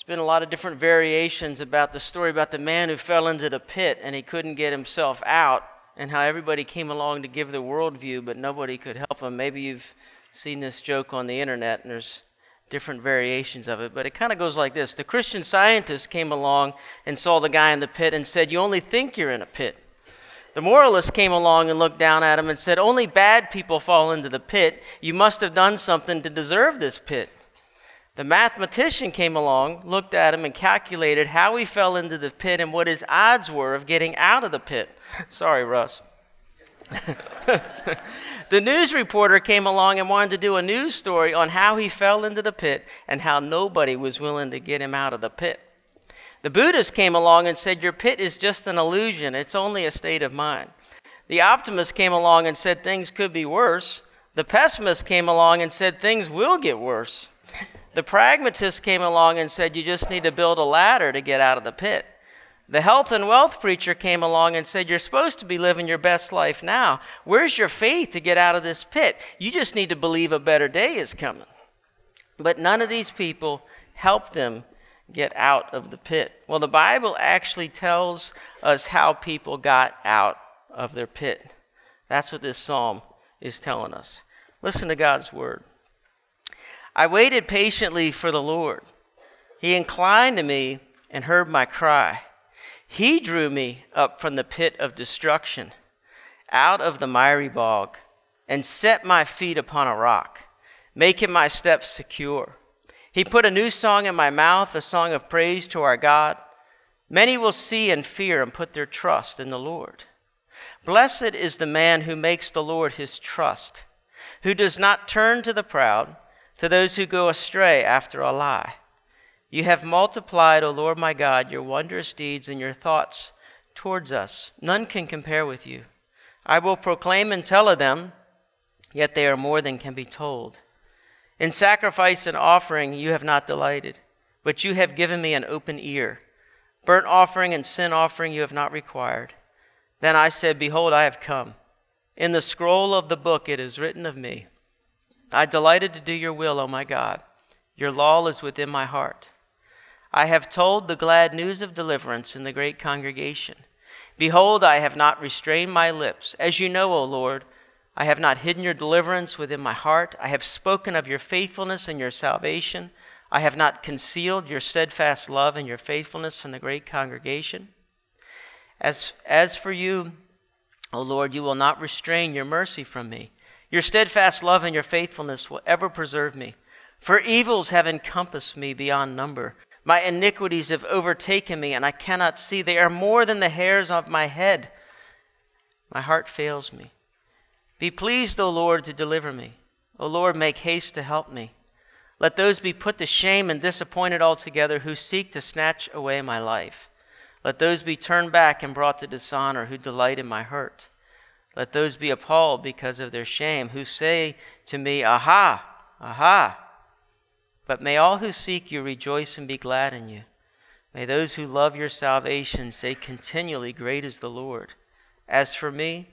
There's been a lot of different variations about the story about the man who fell into the pit and he couldn't get himself out, and how everybody came along to give the worldview, but nobody could help him. Maybe you've seen this joke on the internet, and there's different variations of it, but it kind of goes like this The Christian scientist came along and saw the guy in the pit and said, You only think you're in a pit. The moralist came along and looked down at him and said, Only bad people fall into the pit. You must have done something to deserve this pit. The mathematician came along, looked at him, and calculated how he fell into the pit and what his odds were of getting out of the pit. Sorry, Russ. the news reporter came along and wanted to do a news story on how he fell into the pit and how nobody was willing to get him out of the pit. The Buddhist came along and said, Your pit is just an illusion, it's only a state of mind. The optimist came along and said, Things could be worse. The pessimist came along and said, Things will get worse. The pragmatist came along and said, You just need to build a ladder to get out of the pit. The health and wealth preacher came along and said, You're supposed to be living your best life now. Where's your faith to get out of this pit? You just need to believe a better day is coming. But none of these people helped them get out of the pit? Well, the Bible actually tells us how people got out of their pit. That's what this psalm is telling us. Listen to God's word. I waited patiently for the Lord. He inclined to me and heard my cry. He drew me up from the pit of destruction, out of the miry bog, and set my feet upon a rock, making my steps secure. He put a new song in my mouth, a song of praise to our God. Many will see and fear and put their trust in the Lord. Blessed is the man who makes the Lord his trust, who does not turn to the proud, to those who go astray after a lie. You have multiplied, O Lord my God, your wondrous deeds and your thoughts towards us. None can compare with you. I will proclaim and tell of them, yet they are more than can be told. In sacrifice and offering you have not delighted, but you have given me an open ear. Burnt offering and sin offering you have not required. Then I said, Behold, I have come. In the scroll of the book it is written of me. I delighted to do your will, O my God. Your law is within my heart. I have told the glad news of deliverance in the great congregation. Behold, I have not restrained my lips. As you know, O Lord, I have not hidden your deliverance within my heart. I have spoken of your faithfulness and your salvation. I have not concealed your steadfast love and your faithfulness from the great congregation. As, as for you, O Lord, you will not restrain your mercy from me. Your steadfast love and your faithfulness will ever preserve me. For evils have encompassed me beyond number. My iniquities have overtaken me, and I cannot see. They are more than the hairs of my head. My heart fails me. Be pleased, O Lord, to deliver me. O Lord, make haste to help me. Let those be put to shame and disappointed altogether who seek to snatch away my life. Let those be turned back and brought to dishonor who delight in my hurt. Let those be appalled because of their shame who say to me, Aha, aha. But may all who seek you rejoice and be glad in you. May those who love your salvation say continually, Great is the Lord. As for me,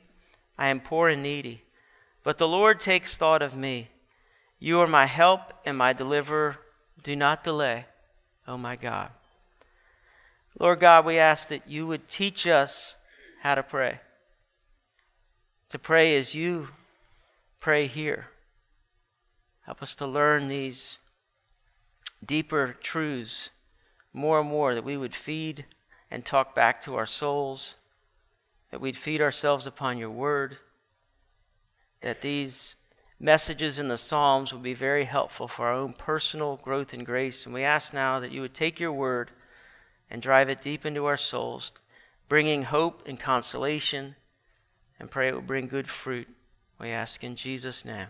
I am poor and needy, but the Lord takes thought of me. You are my help and my deliverer. Do not delay, oh my God. Lord God, we ask that you would teach us how to pray. To pray as you pray here. Help us to learn these deeper truths more and more, that we would feed and talk back to our souls that we'd feed ourselves upon your word, that these messages in the Psalms would be very helpful for our own personal growth and grace. And we ask now that you would take your word and drive it deep into our souls, bringing hope and consolation, and pray it will bring good fruit. We ask in Jesus' name.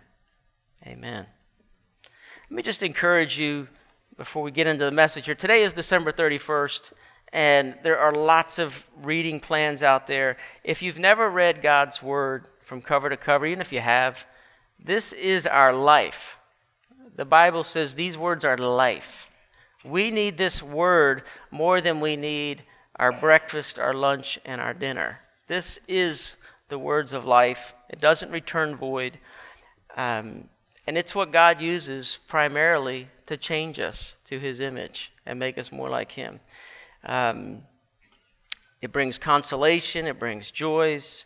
Amen. Let me just encourage you before we get into the message here. Today is December 31st and there are lots of reading plans out there. If you've never read God's Word from cover to cover, even if you have, this is our life. The Bible says these words are life. We need this Word more than we need our breakfast, our lunch, and our dinner. This is the words of life. It doesn't return void. Um, And it's what God uses primarily to change us to his image and make us more like him. Um, it brings consolation, it brings joys.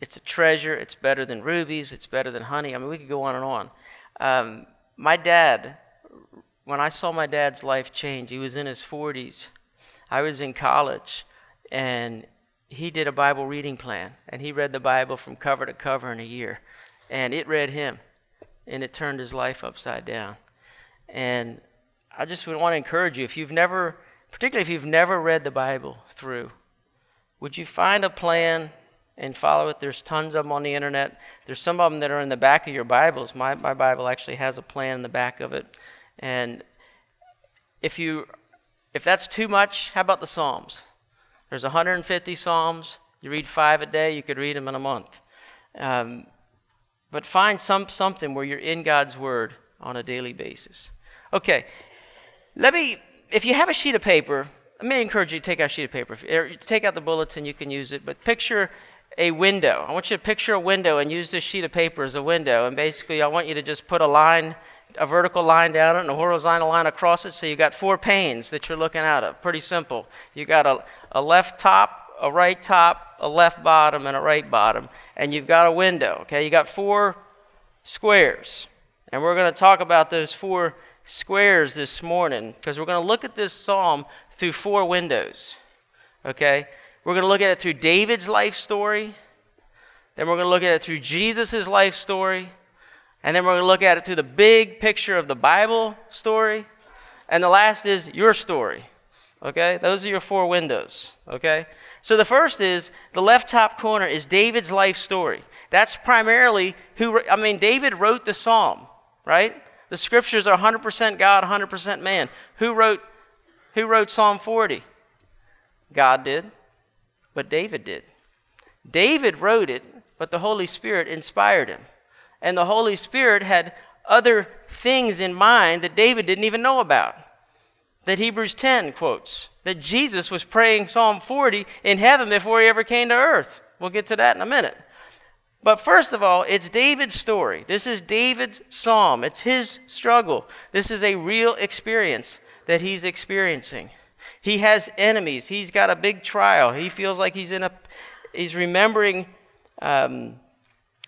It's a treasure. It's better than rubies. It's better than honey. I mean, we could go on and on. Um, my dad, when I saw my dad's life change, he was in his 40s. I was in college, and he did a Bible reading plan, and he read the Bible from cover to cover in a year. And it read him, and it turned his life upside down. And I just would want to encourage you if you've never, particularly if you've never read the Bible through, would you find a plan and follow it? There's tons of them on the internet. There's some of them that are in the back of your Bibles. My, my Bible actually has a plan in the back of it. And if you if that's too much, how about the Psalms? There's 150 Psalms. You read five a day, you could read them in a month. Um, but find some something where you're in God's Word on a daily basis. Okay, let me, if you have a sheet of paper, me encourage you to take out a sheet of paper. If, take out the bulletin, you can use it, but picture a window. I want you to picture a window and use this sheet of paper as a window. And basically, I want you to just put a line, a vertical line down it and a horizontal line across it. So you've got four panes that you're looking out of. Pretty simple. You got a, a left top, a right top, a left bottom, and a right bottom. And you've got a window. Okay, you've got four squares. And we're going to talk about those four squares this morning because we're going to look at this psalm through four windows. Okay? We're going to look at it through David's life story. Then we're going to look at it through Jesus' life story. And then we're going to look at it through the big picture of the Bible story. And the last is your story. Okay? Those are your four windows. Okay? So the first is the left top corner is David's life story. That's primarily who, I mean, David wrote the psalm, right? The scriptures are 100% God, 100% man. Who wrote, who wrote Psalm 40? God did, but David did. David wrote it, but the Holy Spirit inspired him. And the Holy Spirit had other things in mind that David didn't even know about. That Hebrews 10 quotes that Jesus was praying Psalm 40 in heaven before he ever came to earth. We'll get to that in a minute. But first of all, it's David's story. This is David's psalm. It's his struggle. This is a real experience that he's experiencing. He has enemies. He's got a big trial. He feels like he's in a, he's remembering, um,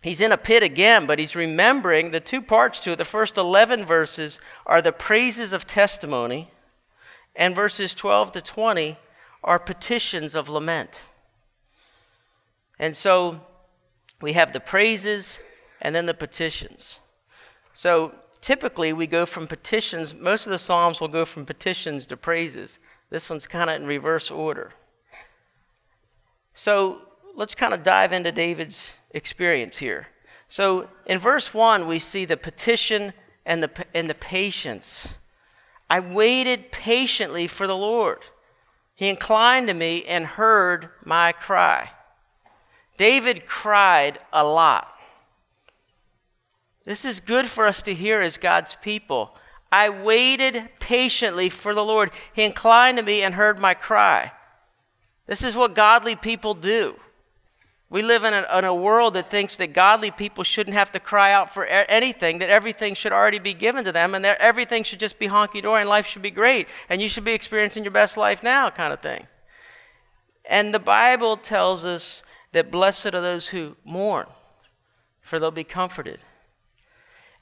he's in a pit again, but he's remembering the two parts to it. The first 11 verses are the praises of testimony, and verses 12 to 20 are petitions of lament. And so we have the praises and then the petitions. So typically we go from petitions, most of the Psalms will go from petitions to praises. This one's kind of in reverse order. So let's kind of dive into David's experience here. So in verse 1, we see the petition and the, and the patience. I waited patiently for the Lord. He inclined to me and heard my cry. David cried a lot. This is good for us to hear as God's people. I waited patiently for the Lord. He inclined to me and heard my cry. This is what godly people do. We live in a, in a, world that thinks that godly people shouldn't have to cry out for anything, that everything should already be given to them, and that everything should just be honky dory and life should be great, and you should be experiencing your best life now, kind of thing. And the Bible tells us that blessed are those who mourn, for they'll be comforted.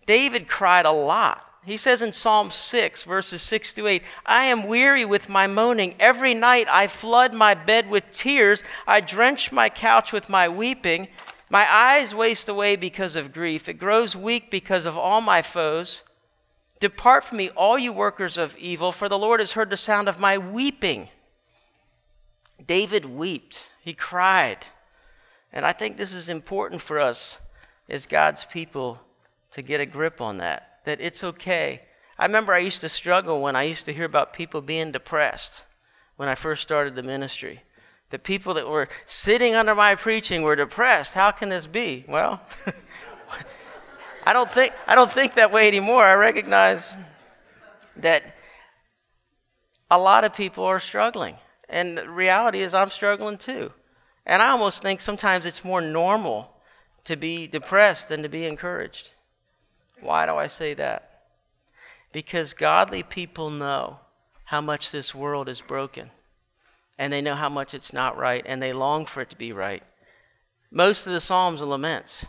David cried a lot. He says in Psalm 6, verses 6 to 8, I am weary with my moaning. Every night I flood my bed with tears. I drench my couch with my weeping. My eyes waste away because of grief. It grows weak because of all my foes. Depart from me, all you workers of evil, for the Lord has heard the sound of my weeping. David wept. He cried. And I think this is important for us as God's people to get a grip on that, that it's okay. I remember I used to struggle when I used to hear about people being depressed when I first started the ministry. The people that were sitting under my preaching were depressed. How can this be? Well, I don't think I don't think that way anymore. I recognize that a lot of people are struggling. And the reality is I'm struggling too. And I almost think sometimes it's more normal to be depressed than to be encouraged. Why do I say that? Because godly people know how much this world is broken, and they know how much it's not right, and they long for it to be right. Most of the Psalms are laments.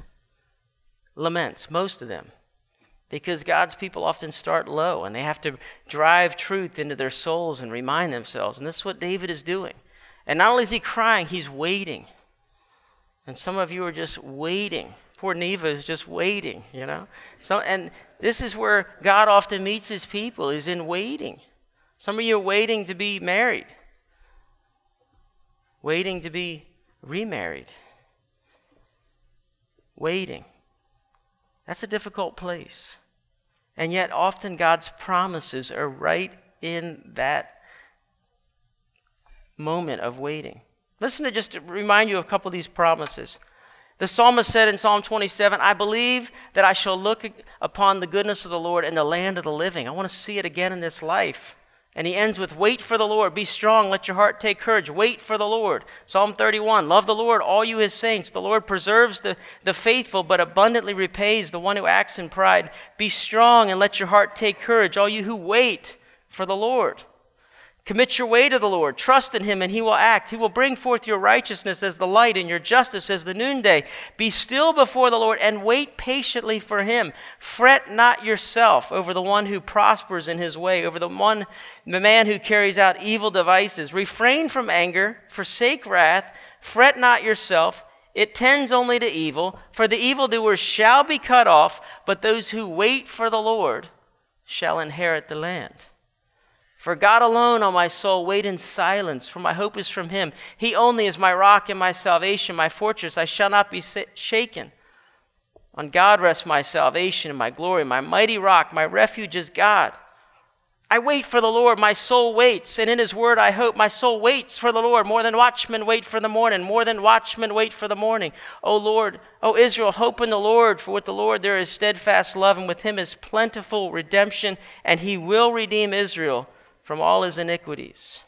Laments, most of them. Because God's people often start low and they have to drive truth into their souls and remind themselves. And this is what David is doing. And not only is he crying, he's waiting. And some of you are just waiting. Poor Neva is just waiting, you know? So, and this is where God often meets his people, is in waiting. Some of you are waiting to be married, waiting to be remarried, waiting. That's a difficult place. And yet, often God's promises are right in that moment of waiting. Listen to just to remind you of a couple of these promises. The psalmist said in Psalm 27, I believe that I shall look upon the goodness of the Lord in the land of the living. I want to see it again in this life. And he ends with, Wait for the Lord. Be strong. Let your heart take courage. Wait for the Lord. Psalm 31 Love the Lord, all you his saints. The Lord preserves the, the faithful, but abundantly repays the one who acts in pride. Be strong and let your heart take courage, all you who wait for the Lord. Commit your way to the Lord. Trust in him, and he will act. He will bring forth your righteousness as the light and your justice as the noonday. Be still before the Lord and wait patiently for him. Fret not yourself over the one who prospers in his way, over the one the man who carries out evil devices. Refrain from anger, forsake wrath, fret not yourself. It tends only to evil, for the evildoers shall be cut off, but those who wait for the Lord shall inherit the land. For God alone, O my soul, wait in silence, for my hope is from him. He only is my rock and my salvation, my fortress. I shall not be shaken. On God rests my salvation and my glory, my mighty rock, my refuge is God. I wait for the Lord, my soul waits, and in his word I hope. My soul waits for the Lord, more than watchmen wait for the morning, more than watchmen wait for the morning. O Lord, O Israel, hope in the Lord, for with the Lord there is steadfast love, and with him is plentiful redemption, and he will redeem Israel from all his iniquities.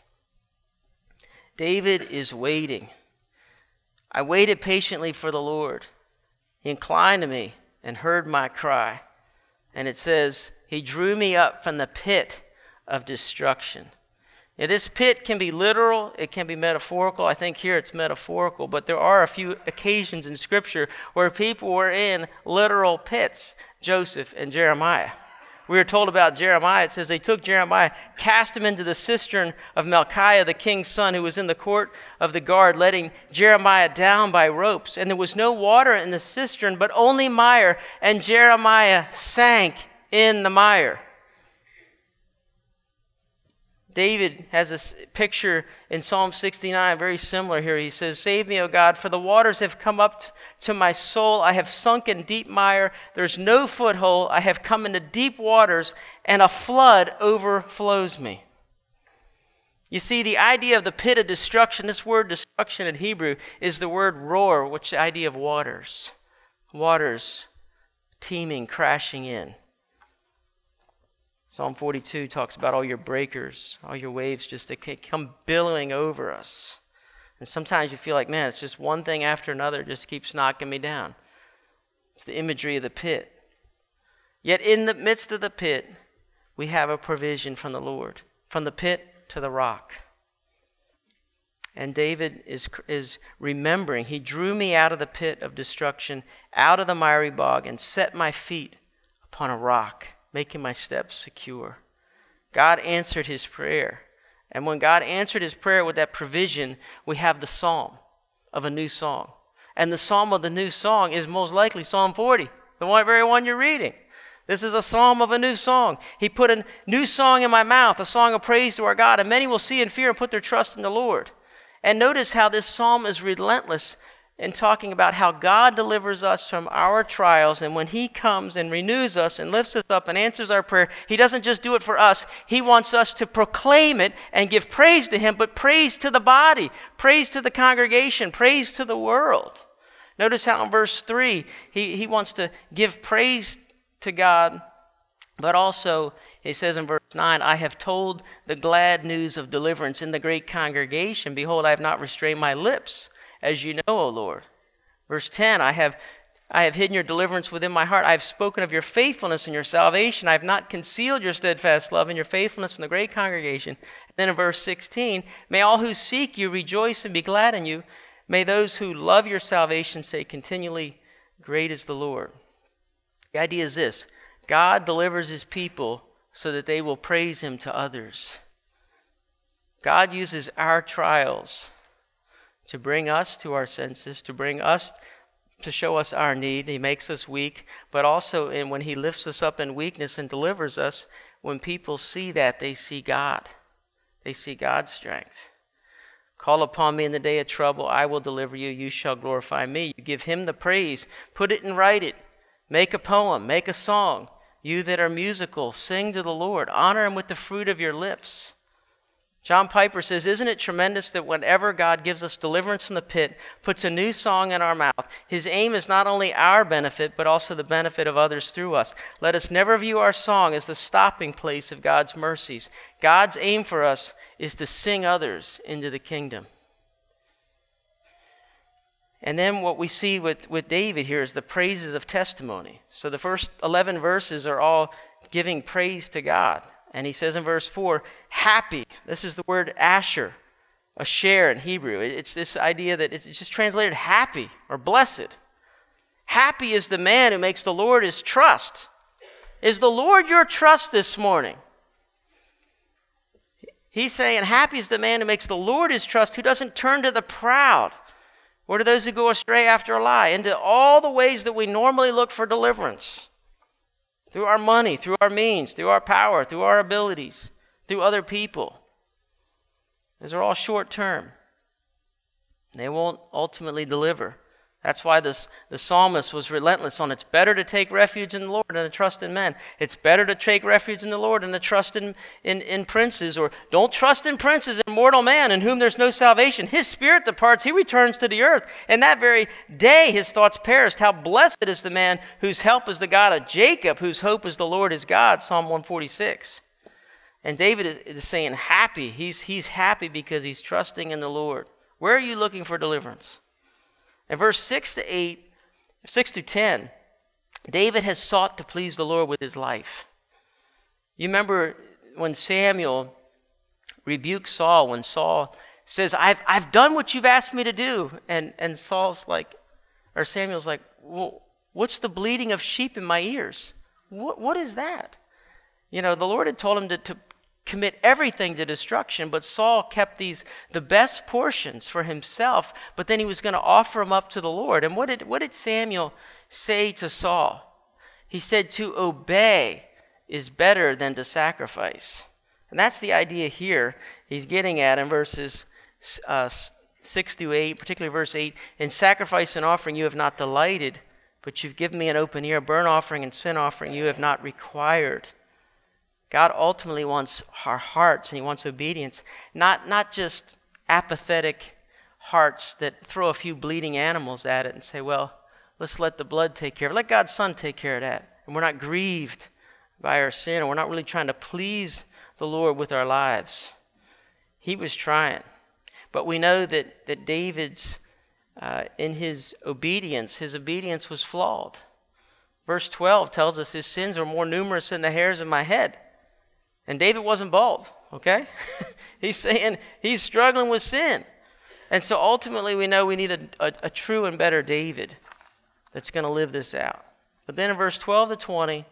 David is waiting. I waited patiently for the Lord. He inclined to me and heard my cry. And it says, He drew me up from the pit of destruction. Now, this pit can be literal, it can be metaphorical. I think here it's metaphorical, but there are a few occasions in Scripture where people were in literal pits Joseph and Jeremiah we are told about Jeremiah, it says they took Jeremiah, cast him into the cistern of Malchiah, the king's son, who was in the court of the guard, letting Jeremiah down by ropes. And there was no water in the cistern, but only mire, and Jeremiah sank in the mire. David has a picture in Psalm 69, very similar here. He says, Save me, O God, for the waters have come up to my soul. I have sunk in deep mire. There's no foothold. I have come into deep waters, and a flood overflows me. You see, the idea of the pit of destruction, this word destruction in Hebrew is the word roar, which is the idea of waters. Waters teeming, crashing in. Psalm 42 talks about all your breakers, all your waves just they come billowing over us. And sometimes you feel like, man, it's just one thing after another just keeps knocking me down. It's the imagery of the pit. Yet in the midst of the pit, we have a provision from the Lord, from the pit to the rock. And David is, is remembering, he drew me out of the pit of destruction, out of the miry bog, and set my feet upon a rock making my steps secure. God answered his prayer. And when God answered his prayer with that provision, we have the psalm of a new song. And the psalm of the new song is most likely Psalm 40, the one, very one you're reading. This is a psalm of a new song. He put a new song in my mouth, a song of praise to our God, and many will see and fear and put their trust in the Lord. And notice how this psalm is relentless in talking about how God delivers us from our trials. And when He comes and renews us and lifts us up and answers our prayer, He doesn't just do it for us. He wants us to proclaim it and give praise to Him, but praise to the body, praise to the congregation, praise to the world. Notice how in verse 3, He, he wants to give praise to God, but also he says in verse 9, I have told the glad news of deliverance in the great congregation. Behold, I have not restrained my lips as you know, O Lord. Verse 10 I have I have hidden your deliverance within my heart. I have spoken of your faithfulness and your salvation. I have not concealed your steadfast love and your faithfulness in the great congregation. And then in verse 16, may all who seek you rejoice and be glad in you. May those who love your salvation say continually, Great is the Lord. The idea is this God delivers his people so that they will praise him to others. God uses our trials to bring us to our senses, to bring us to show us our need. He makes us weak, but also in when he lifts us up in weakness and delivers us, when people see that, they see God. They see God's strength. Call upon me in the day of trouble, I will deliver you. You shall glorify me. You give him the praise. Put it and write it. Make a poem, make a song. You that are musical, sing to the Lord. Honor him with the fruit of your lips. John Piper says, Isn't it tremendous that whenever God gives us deliverance from the pit, puts a new song in our mouth, his aim is not only our benefit, but also the benefit of others through us? Let us never view our song as the stopping place of God's mercies. God's aim for us is to sing others into the kingdom. And then what we see with, with David here is the praises of testimony. So the first 11 verses are all giving praise to God. And he says in verse 4, happy. This is the word asher, a share in Hebrew. It's this idea that it's just translated happy or blessed. Happy is the man who makes the Lord his trust. Is the Lord your trust this morning? He's saying, Happy is the man who makes the Lord his trust, who doesn't turn to the proud or to those who go astray after a lie, into all the ways that we normally look for deliverance through our money, through our means, through our power, through our abilities, through other people. Those are all short term. They won't ultimately deliver. That's why this, the psalmist was relentless on it's better to take refuge in the Lord than to trust in men. It's better to take refuge in the Lord than to trust in, in, in princes, or don't trust in princes, in mortal man in whom there's no salvation. His spirit departs, he returns to the earth. And that very day his thoughts perished. How blessed is the man whose help is the God of Jacob, whose hope is the Lord his God. Psalm 146. And David is, is saying, happy. He's, he's happy because he's trusting in the Lord. Where are you looking for deliverance? In verse 6 to 8, 6 to 10, David has sought to please the Lord with his life. You remember when Samuel rebuked Saul, when Saul says, I've, I've done what you've asked me to do. And, and Saul's like, or Samuel's like, well, what's the bleating of sheep in my ears? What, what is that? You know, the Lord had told him to, to commit everything to destruction, but Saul kept these the best portions for himself, but then he was going to offer them up to the Lord. And what did what did Samuel say to Saul? He said to obey is better than to sacrifice. And that's the idea here he's getting at in verses uh, 6 to 8, particularly verse 8. In sacrifice and offering you have not delighted, but you've given me an open ear. Burnt offering and sin offering you have not required. God ultimately wants our hearts and He wants obedience, not, not just apathetic hearts that throw a few bleeding animals at it and say, well, let's let the blood take care of it. Let God's Son take care of that. And we're not grieved by our sin, and we're not really trying to please the Lord with our lives. He was trying. But we know that, that David's, uh, in his obedience, his obedience was flawed. Verse 12 tells us his sins are more numerous than the hairs of my head. And David wasn't bald, okay? he's saying he's struggling with sin. And so ultimately, we know we need a, a, a true and better David that's going to live this out. But then in verse 12 to 20,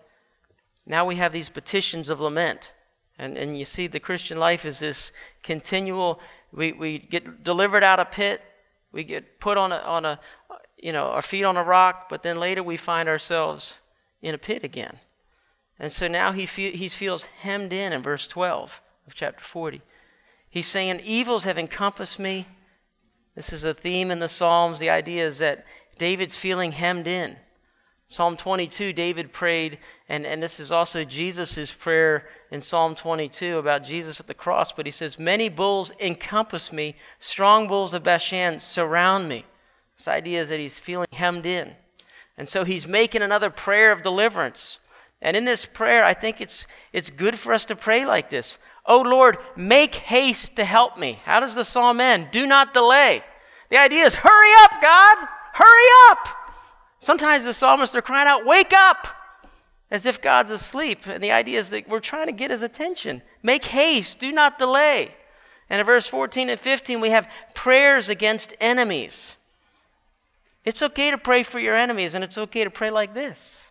now we have these petitions of lament. And, and you see, the Christian life is this continual, we, we get delivered out of pit, we get put on a, on a, you know, our feet on a rock, but then later we find ourselves in a pit again. And so now he, fe- he feels hemmed in in verse 12 of chapter 40. He's saying, Evils have encompassed me. This is a theme in the Psalms. The idea is that David's feeling hemmed in. Psalm 22, David prayed, and, and this is also Jesus' prayer in Psalm 22 about Jesus at the cross, but he says, Many bulls encompass me, strong bulls of Bashan surround me. This idea is that he's feeling hemmed in. And so he's making another prayer of deliverance. And in this prayer, I think it's, it's good for us to pray like this Oh Lord, make haste to help me. How does the psalm end? Do not delay. The idea is hurry up, God, hurry up. Sometimes the psalmists are crying out, Wake up! as if God's asleep. And the idea is that we're trying to get his attention. Make haste, do not delay. And in verse 14 and 15, we have prayers against enemies. It's okay to pray for your enemies, and it's okay to pray like this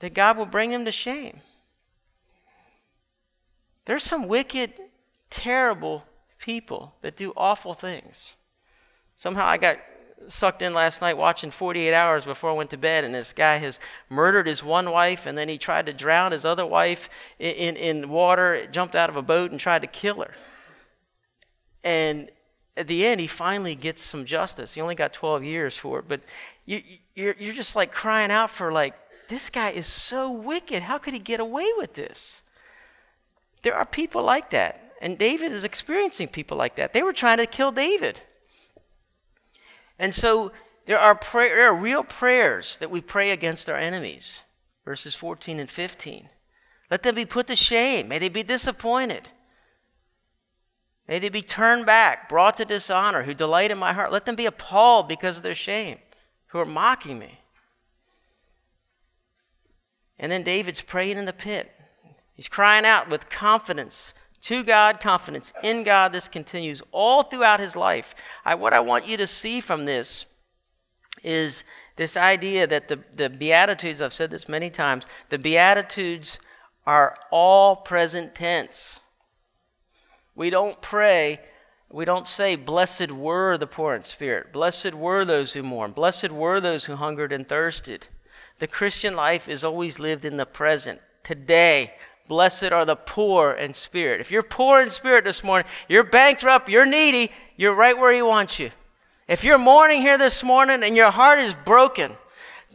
that God will bring them to shame. There's some wicked, terrible people that do awful things. Somehow I got sucked in last night watching 48 hours before I went to bed, and this guy has murdered his one wife, and then he tried to drown his other wife in, in, in water, jumped out of a boat, and tried to kill her. And at the end, he finally gets some justice. He only got 12 years for it, but you, you're, you're just like crying out for, like, this guy is so wicked. How could he get away with this? There are people like that. And David is experiencing people like that. They were trying to kill David. And so there are, pray- there are real prayers that we pray against our enemies. Verses 14 and 15. Let them be put to shame. May they be disappointed. May they be turned back, brought to dishonor, who delight in my heart. Let them be appalled because of their shame, who are mocking me. And then David's praying in the pit. He's crying out with confidence to God, confidence in God. This continues all throughout his life. I, what I want you to see from this is this idea that the, the Beatitudes, I've said this many times, the Beatitudes are all present tense. We don't pray, we don't say, Blessed were the poor in spirit, blessed were those who mourn, blessed were those who hungered and thirsted. The Christian life is always lived in the present. Today, Blessed are the poor in spirit. If you're poor in spirit this morning, you're bankrupt, you're needy, you're right where He wants you. If you're mourning here this morning and your heart is broken,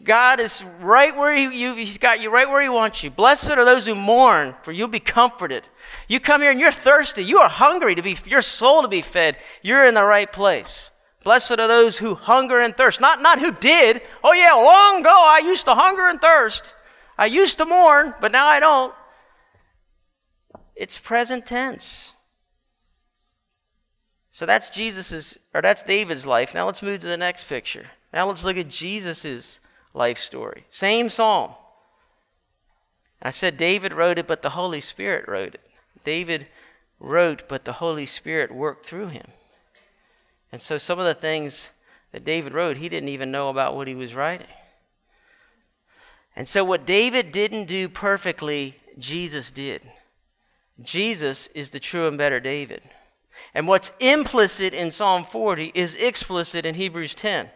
God is right where he, you, He's got you right where He wants you. Blessed are those who mourn, for you'll be comforted. You come here and you're thirsty. You are hungry to be, your soul to be fed. You're in the right place. Blessed are those who hunger and thirst. Not, not who did. Oh, yeah, long ago I used to hunger and thirst. I used to mourn, but now I don't. It's present tense. So that's Jesus's or that's David's life. Now let's move to the next picture. Now let's look at Jesus's life story. Same psalm. I said David wrote it, but the Holy Spirit wrote it. David wrote, but the Holy Spirit worked through him. And so some of the things that David wrote, he didn't even know about what he was writing. And so what David didn't do perfectly, Jesus did. Jesus is the true and better David. And what's implicit in Psalm 40 is explicit in Hebrews 10,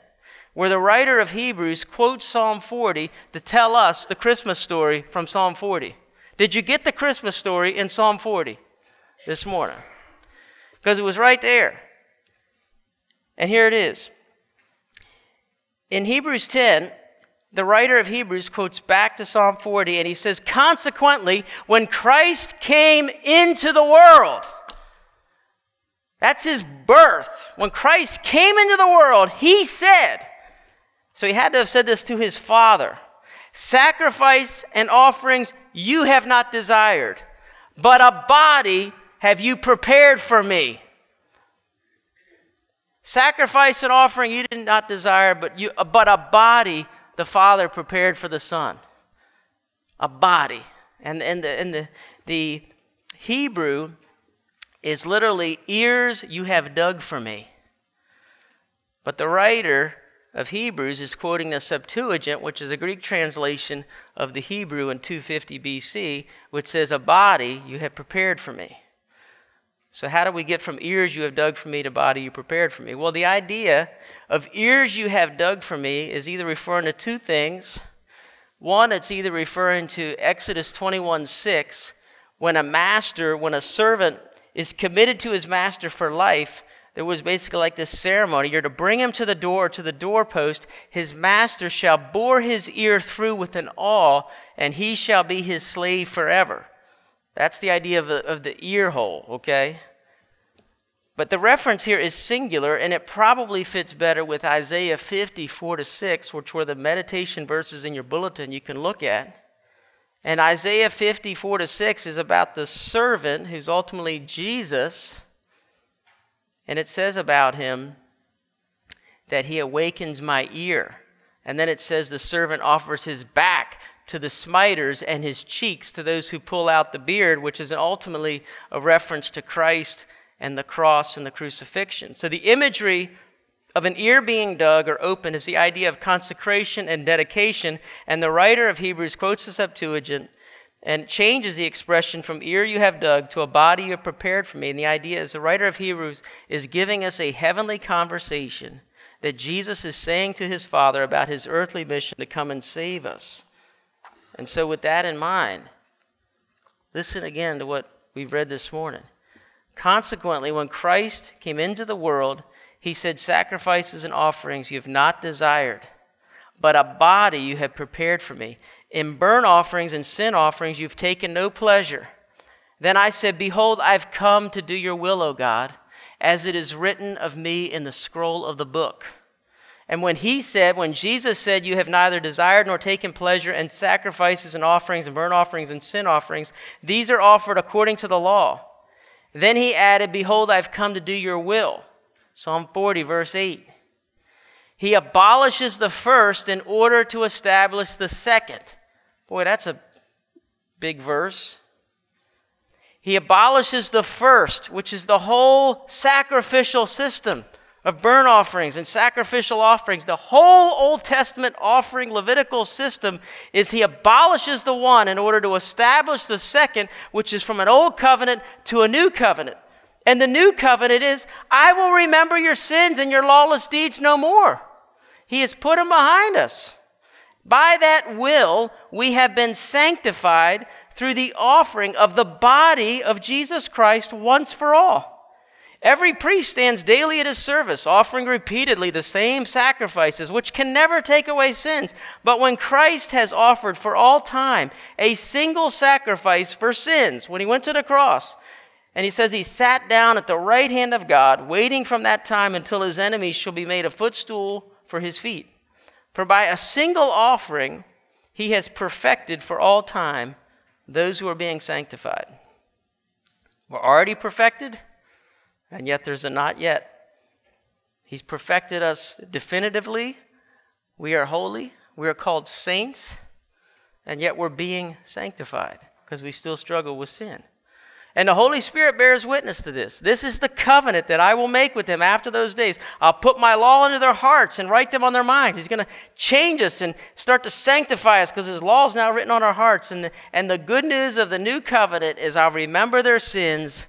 where the writer of Hebrews quotes Psalm 40 to tell us the Christmas story from Psalm 40. Did you get the Christmas story in Psalm 40 this morning? Because it was right there. And here it is. In Hebrews 10, the writer of Hebrews quotes back to Psalm 40 and he says, Consequently, when Christ came into the world, that's his birth. When Christ came into the world, he said, so he had to have said this to his father Sacrifice and offerings you have not desired, but a body have you prepared for me. Sacrifice and offering you did not desire, but, you, uh, but a body the Father prepared for the Son a body. And, and, the, and the, the Hebrew is literally ears you have dug for me. But the writer of Hebrews is quoting the Septuagint, which is a Greek translation of the Hebrew in 250 BC, which says, A body you have prepared for me. So, how do we get from ears you have dug for me to body you prepared for me? Well, the idea of ears you have dug for me is either referring to two things. One, it's either referring to Exodus 21 6, when a master, when a servant is committed to his master for life, there was basically like this ceremony. You're to bring him to the door, to the doorpost. His master shall bore his ear through with an awl, and he shall be his slave forever. That's the idea of of the ear hole, okay? But the reference here is singular, and it probably fits better with Isaiah 54 to 6, which were the meditation verses in your bulletin you can look at. And Isaiah 54 to 6 is about the servant who's ultimately Jesus. And it says about him that he awakens my ear. And then it says the servant offers his back to the smiters and his cheeks to those who pull out the beard, which is ultimately a reference to Christ and the cross and the crucifixion. So the imagery of an ear being dug or opened is the idea of consecration and dedication. And the writer of Hebrews quotes the Septuagint and changes the expression from ear you have dug to a body you have prepared for me. And the idea is the writer of Hebrews is giving us a heavenly conversation that Jesus is saying to his Father about his earthly mission to come and save us. And so, with that in mind, listen again to what we've read this morning. Consequently, when Christ came into the world, he said, Sacrifices and offerings you have not desired, but a body you have prepared for me. In burnt offerings and sin offerings you've taken no pleasure. Then I said, Behold, I've come to do your will, O God, as it is written of me in the scroll of the book. And when he said, when Jesus said, You have neither desired nor taken pleasure in sacrifices and offerings and burnt offerings and sin offerings, these are offered according to the law. Then he added, Behold, I've come to do your will. Psalm 40, verse 8. He abolishes the first in order to establish the second. Boy, that's a big verse. He abolishes the first, which is the whole sacrificial system of burnt offerings and sacrificial offerings. The whole Old Testament offering Levitical system is he abolishes the one in order to establish the second, which is from an old covenant to a new covenant. And the new covenant is, I will remember your sins and your lawless deeds no more. He has put them behind us. By that will, we have been sanctified through the offering of the body of Jesus Christ once for all. Every priest stands daily at his service, offering repeatedly the same sacrifices, which can never take away sins. But when Christ has offered for all time a single sacrifice for sins, when he went to the cross, and he says he sat down at the right hand of God, waiting from that time until his enemies shall be made a footstool for his feet. For by a single offering, he has perfected for all time those who are being sanctified. We're already perfected and yet there's a not yet. He's perfected us definitively. We are holy. We are called saints. And yet we're being sanctified because we still struggle with sin. And the Holy Spirit bears witness to this. This is the covenant that I will make with them after those days. I'll put my law into their hearts and write them on their minds. He's going to change us and start to sanctify us because His law is now written on our hearts. And the, and the good news of the new covenant is I'll remember their sins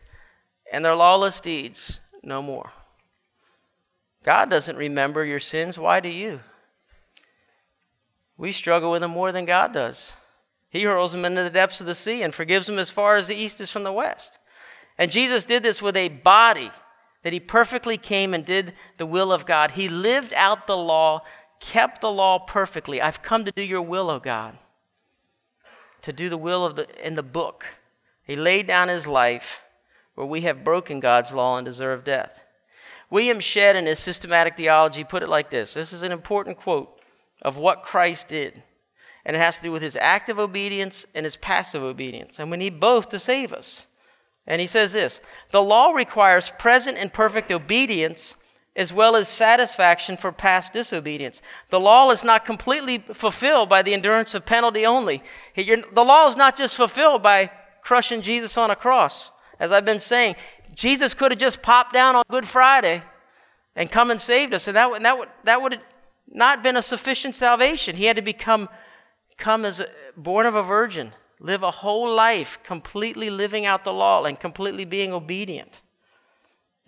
and their lawless deeds no more. God doesn't remember your sins. Why do you? We struggle with them more than God does. He hurls them into the depths of the sea and forgives them as far as the east is from the west. And Jesus did this with a body that he perfectly came and did the will of God. He lived out the law, kept the law perfectly. I've come to do your will, O God. To do the will of the in the book. He laid down his life where we have broken God's law and deserve death. William Shedd, in his systematic theology, put it like this this is an important quote of what Christ did. And it has to do with his active obedience and his passive obedience. And we need both to save us. And he says this The law requires present and perfect obedience as well as satisfaction for past disobedience. The law is not completely fulfilled by the endurance of penalty only. The law is not just fulfilled by crushing Jesus on a cross. As I've been saying, Jesus could have just popped down on Good Friday and come and saved us, and that, would, that, would, that would have not been a sufficient salvation. He had to become come as a, born of a virgin, live a whole life completely living out the law and completely being obedient.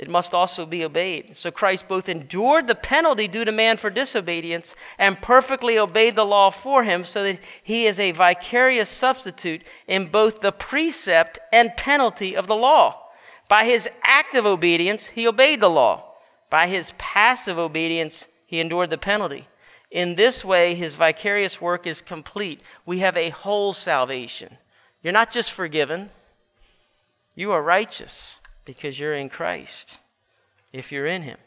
It must also be obeyed. So Christ both endured the penalty due to man for disobedience and perfectly obeyed the law for him, so that he is a vicarious substitute in both the precept and penalty of the law. By his active obedience, he obeyed the law. By his passive obedience, he endured the penalty. In this way, his vicarious work is complete. We have a whole salvation. You're not just forgiven, you are righteous because you're in Christ, if you're in Him.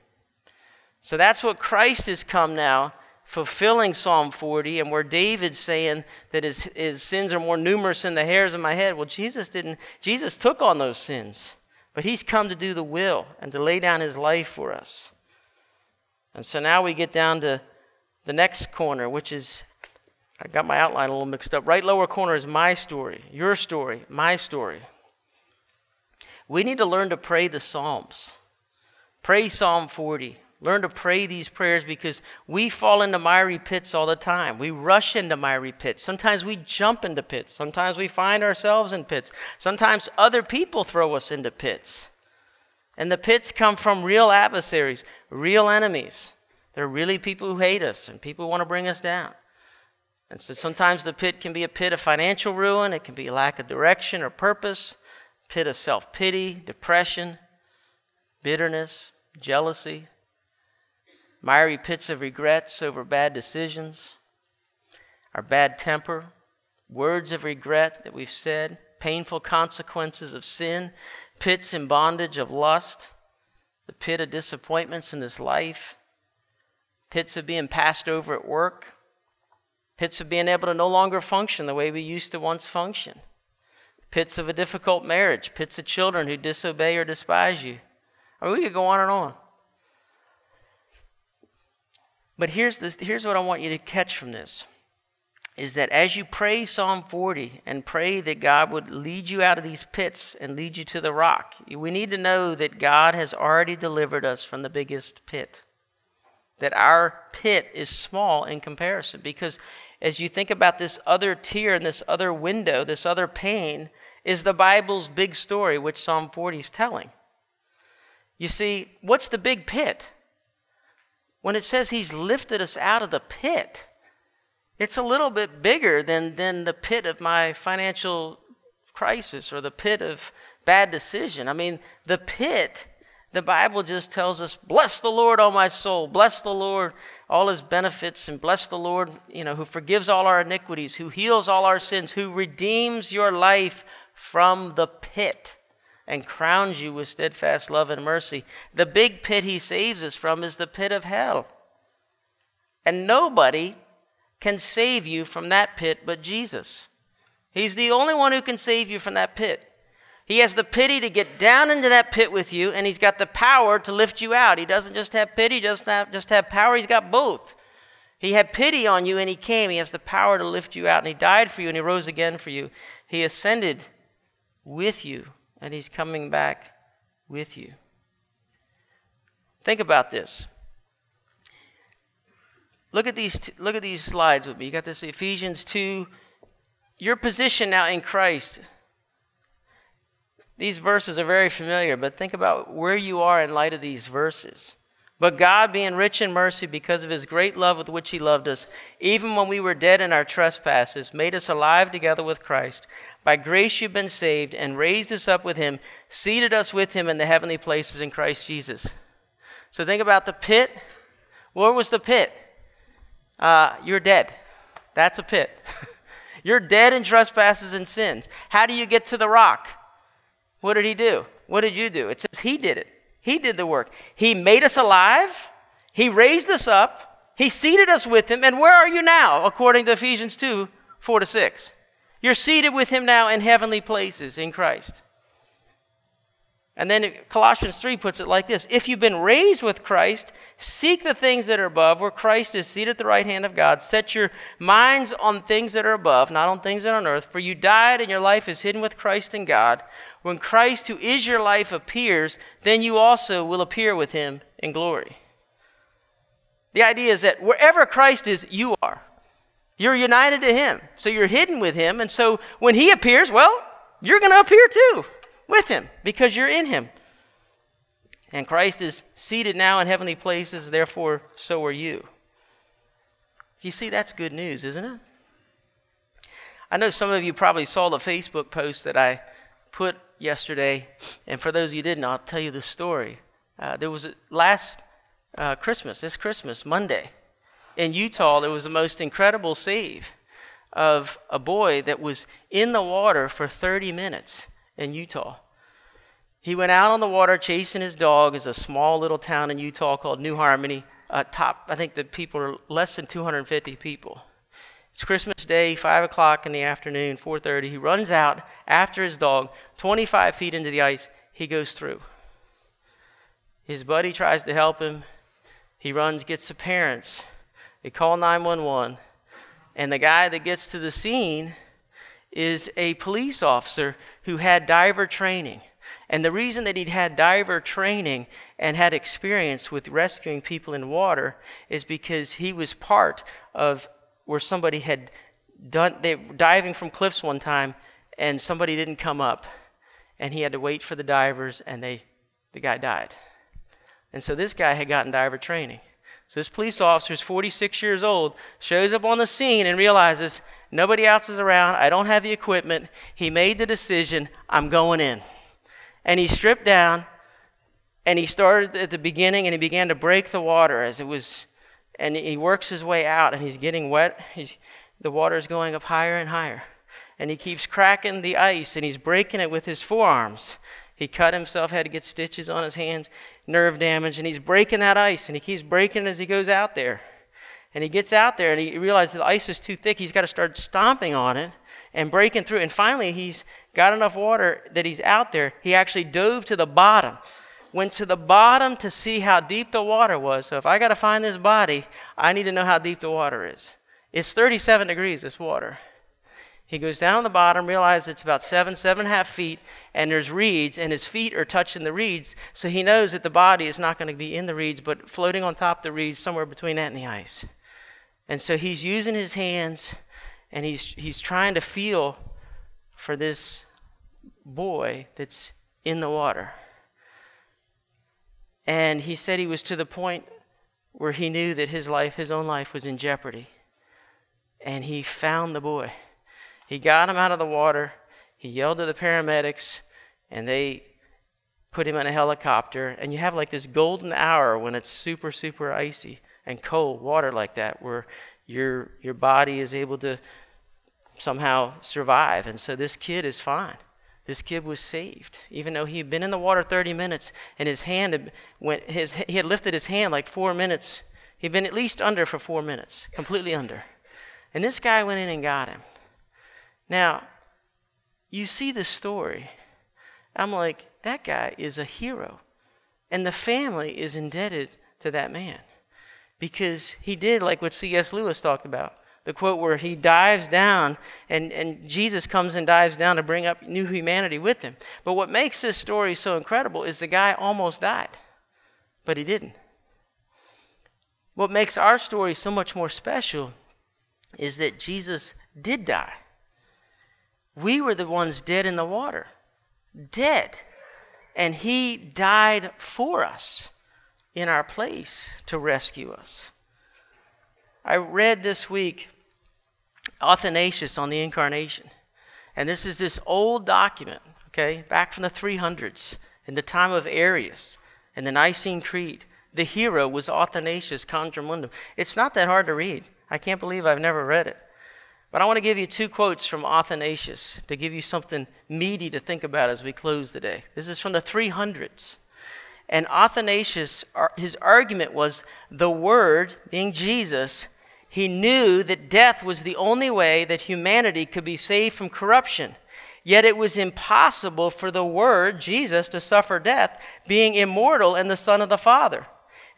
So that's what Christ has come now, fulfilling Psalm 40, and where David's saying that his, his sins are more numerous than the hairs of my head. Well, Jesus didn't, Jesus took on those sins, but He's come to do the will and to lay down His life for us. And so now we get down to the next corner, which is, I got my outline a little mixed up. Right lower corner is my story, your story, my story. We need to learn to pray the Psalms. Pray Psalm 40. Learn to pray these prayers because we fall into miry pits all the time. We rush into miry pits. Sometimes we jump into pits. Sometimes we find ourselves in pits. Sometimes other people throw us into pits. And the pits come from real adversaries, real enemies. They're really people who hate us and people who want to bring us down. And so sometimes the pit can be a pit of financial ruin, it can be lack of direction or purpose, pit of self pity, depression, bitterness, jealousy, miry pits of regrets over bad decisions, our bad temper, words of regret that we've said, painful consequences of sin, pits in bondage of lust, the pit of disappointments in this life, pits of being passed over at work, pits of being able to no longer function the way we used to once function, pits of a difficult marriage, pits of children who disobey or despise you. I mean, we could go on and on. But here's, this, here's what I want you to catch from this is that as you pray Psalm 40 and pray that God would lead you out of these pits and lead you to the rock, we need to know that God has already delivered us from the biggest pit. That our pit is small in comparison. Because as you think about this other tier and this other window, this other pane, is the Bible's big story, which Psalm 40 is telling. You see, what's the big pit? when it says he's lifted us out of the pit, it's a little bit bigger than, than the pit of my financial crisis or the pit of bad decision. I mean, the pit, the Bible just tells us, bless the Lord, all my soul, bless the Lord, all his benefits, and bless the Lord, you know, who forgives all our iniquities, who heals all our sins, who redeems your life from the pit and crowns you with steadfast love and mercy. The big pit he saves us from is the pit of hell. And nobody can save you from that pit but Jesus. He's the only one who can save you from that pit. He has the pity to get down into that pit with you, and he's got the power to lift you out. He doesn't just have pity, doesn't have, just have power, he's got both. He had pity on you and he came. He has the power to lift you out, and he died for you and he rose again for you. He ascended with you and He's coming back with you. Think about this. Look at these, look at these slides with me. You got this Ephesians 2. Your position now in Christ. These verses are very familiar, but think about where you are in light of these verses. But God, being rich in mercy because of his great love with which he loved us, even when we were dead in our trespasses, made us alive together with Christ. By grace you've been saved, and raised us up with him, seated us with him in the heavenly places in Christ Jesus. So think about the pit. Where was the pit? Uh, you're dead. That's a pit. you're dead in trespasses and sins. How do you get to the rock? What did he do? What did you do? It says he did it. He did the work. He made us alive. He raised us up. He seated us with him. And where are you now, according to Ephesians 2 4 to 6? You're seated with him now in heavenly places in Christ. And then Colossians 3 puts it like this If you've been raised with Christ, seek the things that are above, where Christ is seated at the right hand of God. Set your minds on things that are above, not on things that are on earth. For you died, and your life is hidden with Christ in God. When Christ, who is your life, appears, then you also will appear with him in glory. The idea is that wherever Christ is, you are. You're united to him. So you're hidden with him. And so when he appears, well, you're going to appear too with him because you're in him. And Christ is seated now in heavenly places, therefore, so are you. You see, that's good news, isn't it? I know some of you probably saw the Facebook post that I put yesterday. And for those of you didn't, I'll tell you the story. Uh, there was a, last uh, Christmas, this Christmas, Monday, in Utah, there was the most incredible save of a boy that was in the water for 30 minutes in Utah. He went out on the water chasing his dog. It's a small little town in Utah called New Harmony. Uh, top, I think the people are less than 250 people. It's Christmas Day, 5 o'clock in the afternoon, 4.30. He runs out after his dog, 25 feet into the ice. He goes through. His buddy tries to help him. He runs, gets the parents. They call 911. And the guy that gets to the scene is a police officer who had diver training. And the reason that he'd had diver training and had experience with rescuing people in water is because he was part of where somebody had done they diving from cliffs one time and somebody didn't come up and he had to wait for the divers and they the guy died. And so this guy had gotten diver training. So this police officer is 46 years old, shows up on the scene and realizes nobody else is around. I don't have the equipment. He made the decision, I'm going in. And he stripped down and he started at the beginning and he began to break the water as it was and he works his way out and he's getting wet. He's, the water is going up higher and higher. And he keeps cracking the ice and he's breaking it with his forearms. He cut himself, had to get stitches on his hands, nerve damage, and he's breaking that ice, and he keeps breaking it as he goes out there. And he gets out there and he realizes the ice is too thick. He's got to start stomping on it and breaking through. And finally, he's got enough water that he's out there. He actually dove to the bottom, went to the bottom to see how deep the water was. So if I got to find this body, I need to know how deep the water is. It's 37 degrees, this water. He goes down to the bottom, realizes it's about seven, seven and a half feet, and there's reeds, and his feet are touching the reeds, so he knows that the body is not going to be in the reeds, but floating on top of the reeds, somewhere between that and the ice. And so he's using his hands, and he's, he's trying to feel for this boy that's in the water. And he said he was to the point where he knew that his life, his own life, was in jeopardy. And he found the boy. He got him out of the water. He yelled to the paramedics, and they put him in a helicopter. And you have like this golden hour when it's super, super icy and cold water like that, where your your body is able to somehow survive. And so this kid is fine. This kid was saved, even though he had been in the water 30 minutes, and his hand had went. His he had lifted his hand like four minutes. He'd been at least under for four minutes, completely under. And this guy went in and got him. Now, you see the story. I'm like, that guy is a hero. And the family is indebted to that man because he did like what C.S. Lewis talked about. The quote where he dives down and, and Jesus comes and dives down to bring up new humanity with him. But what makes this story so incredible is the guy almost died, but he didn't. What makes our story so much more special is that Jesus did die. We were the ones dead in the water, dead. And he died for us in our place to rescue us. I read this week Athanasius on the Incarnation. And this is this old document, okay, back from the 300s, in the time of Arius and the Nicene Creed. The hero was Athanasius Contra. It's not that hard to read. I can't believe I've never read it. But I want to give you two quotes from Athanasius to give you something meaty to think about as we close today. This is from the 300s. And Athanasius, his argument was the Word, being Jesus, he knew that death was the only way that humanity could be saved from corruption. Yet it was impossible for the Word, Jesus, to suffer death, being immortal and the Son of the Father.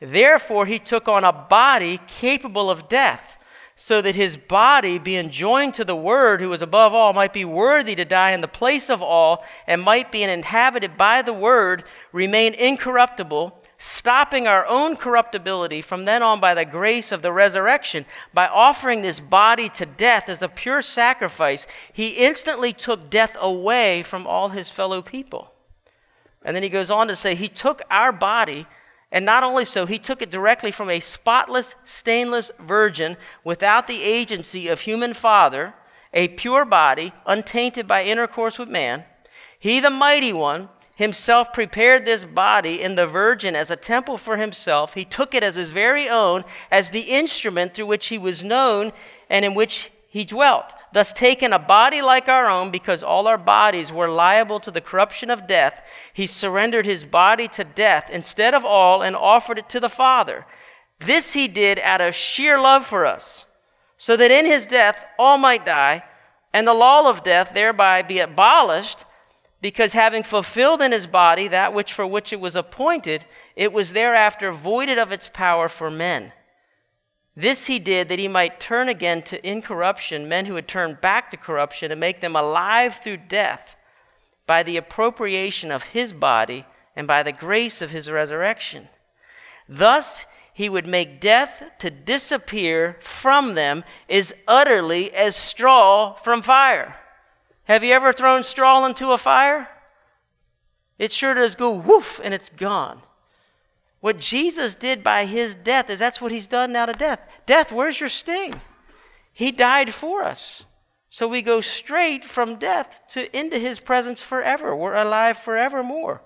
Therefore, he took on a body capable of death so that his body, being joined to the Word, who is above all, might be worthy to die in the place of all, and might, be inhabited by the Word, remain incorruptible, stopping our own corruptibility from then on by the grace of the resurrection. By offering this body to death as a pure sacrifice, he instantly took death away from all his fellow people. And then he goes on to say, He took our body and not only so, he took it directly from a spotless, stainless virgin without the agency of human father, a pure body, untainted by intercourse with man. He, the mighty one, himself prepared this body in the virgin as a temple for himself. He took it as his very own, as the instrument through which he was known and in which he dwelt, thus taking a body like our own, because all our bodies were liable to the corruption of death, he surrendered his body to death instead of all and offered it to the Father. This he did out of sheer love for us, so that in his death all might die, and the law of death thereby be abolished, because having fulfilled in his body that which for which it was appointed, it was thereafter voided of its power for men. This he did that he might turn again to incorruption men who had turned back to corruption and make them alive through death by the appropriation of his body and by the grace of his resurrection. Thus he would make death to disappear from them as utterly as straw from fire. Have you ever thrown straw into a fire? It sure does go woof and it's gone. What Jesus did by his death is that's what he's done now to death. Death, where's your sting? He died for us. So we go straight from death to into his presence forever. We're alive forevermore.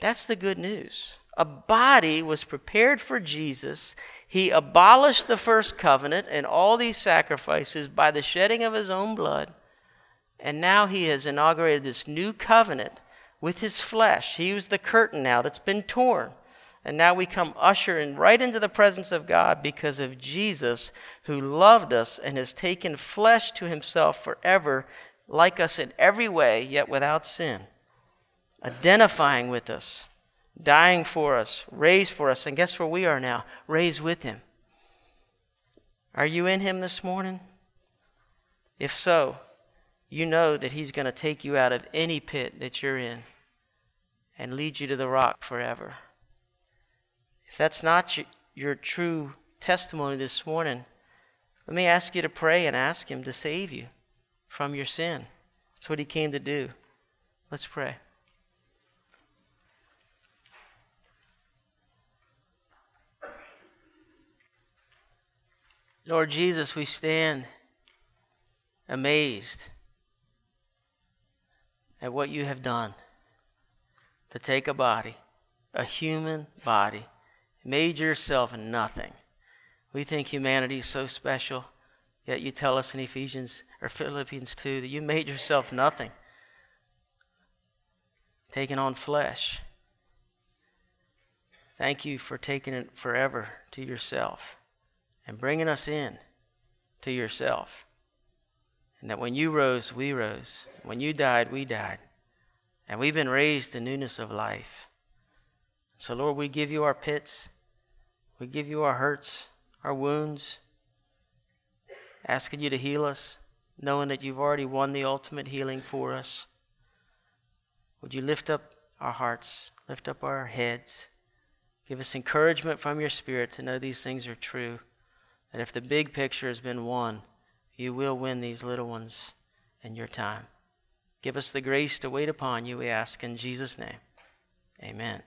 That's the good news. A body was prepared for Jesus. He abolished the first covenant and all these sacrifices by the shedding of his own blood. And now he has inaugurated this new covenant with his flesh. He was the curtain now that's been torn. And now we come ushering right into the presence of God because of Jesus, who loved us and has taken flesh to himself forever, like us in every way, yet without sin, identifying with us, dying for us, raised for us. And guess where we are now? Raised with him. Are you in him this morning? If so, you know that He's going to take you out of any pit that you're in and lead you to the rock forever. If that's not your, true testimony this morning, let me ask you to pray and ask Him to save you from your sin. That's what He came to do. Let's pray. Lord Jesus, we stand amazed at what you have done to take a body, a human body, made yourself nothing. We think humanity is so special, yet you tell us in Ephesians or Philippians 2 that you made yourself nothing, taking on flesh. Thank you for taking it forever to yourself and bringing us in to yourself. And that when you rose, we rose. When you died, we died. And we've been raised to newness of life. So, Lord, we give you our pits. We give you our hurts, our wounds, asking you to heal us, knowing that you've already won the ultimate healing for us. Would you lift up our hearts, lift up our heads, give us encouragement from your Spirit to know these things are true, that if the big picture has been won, you will win these little ones in your time. Give us the grace to wait upon you, we ask in Jesus' name. Amen.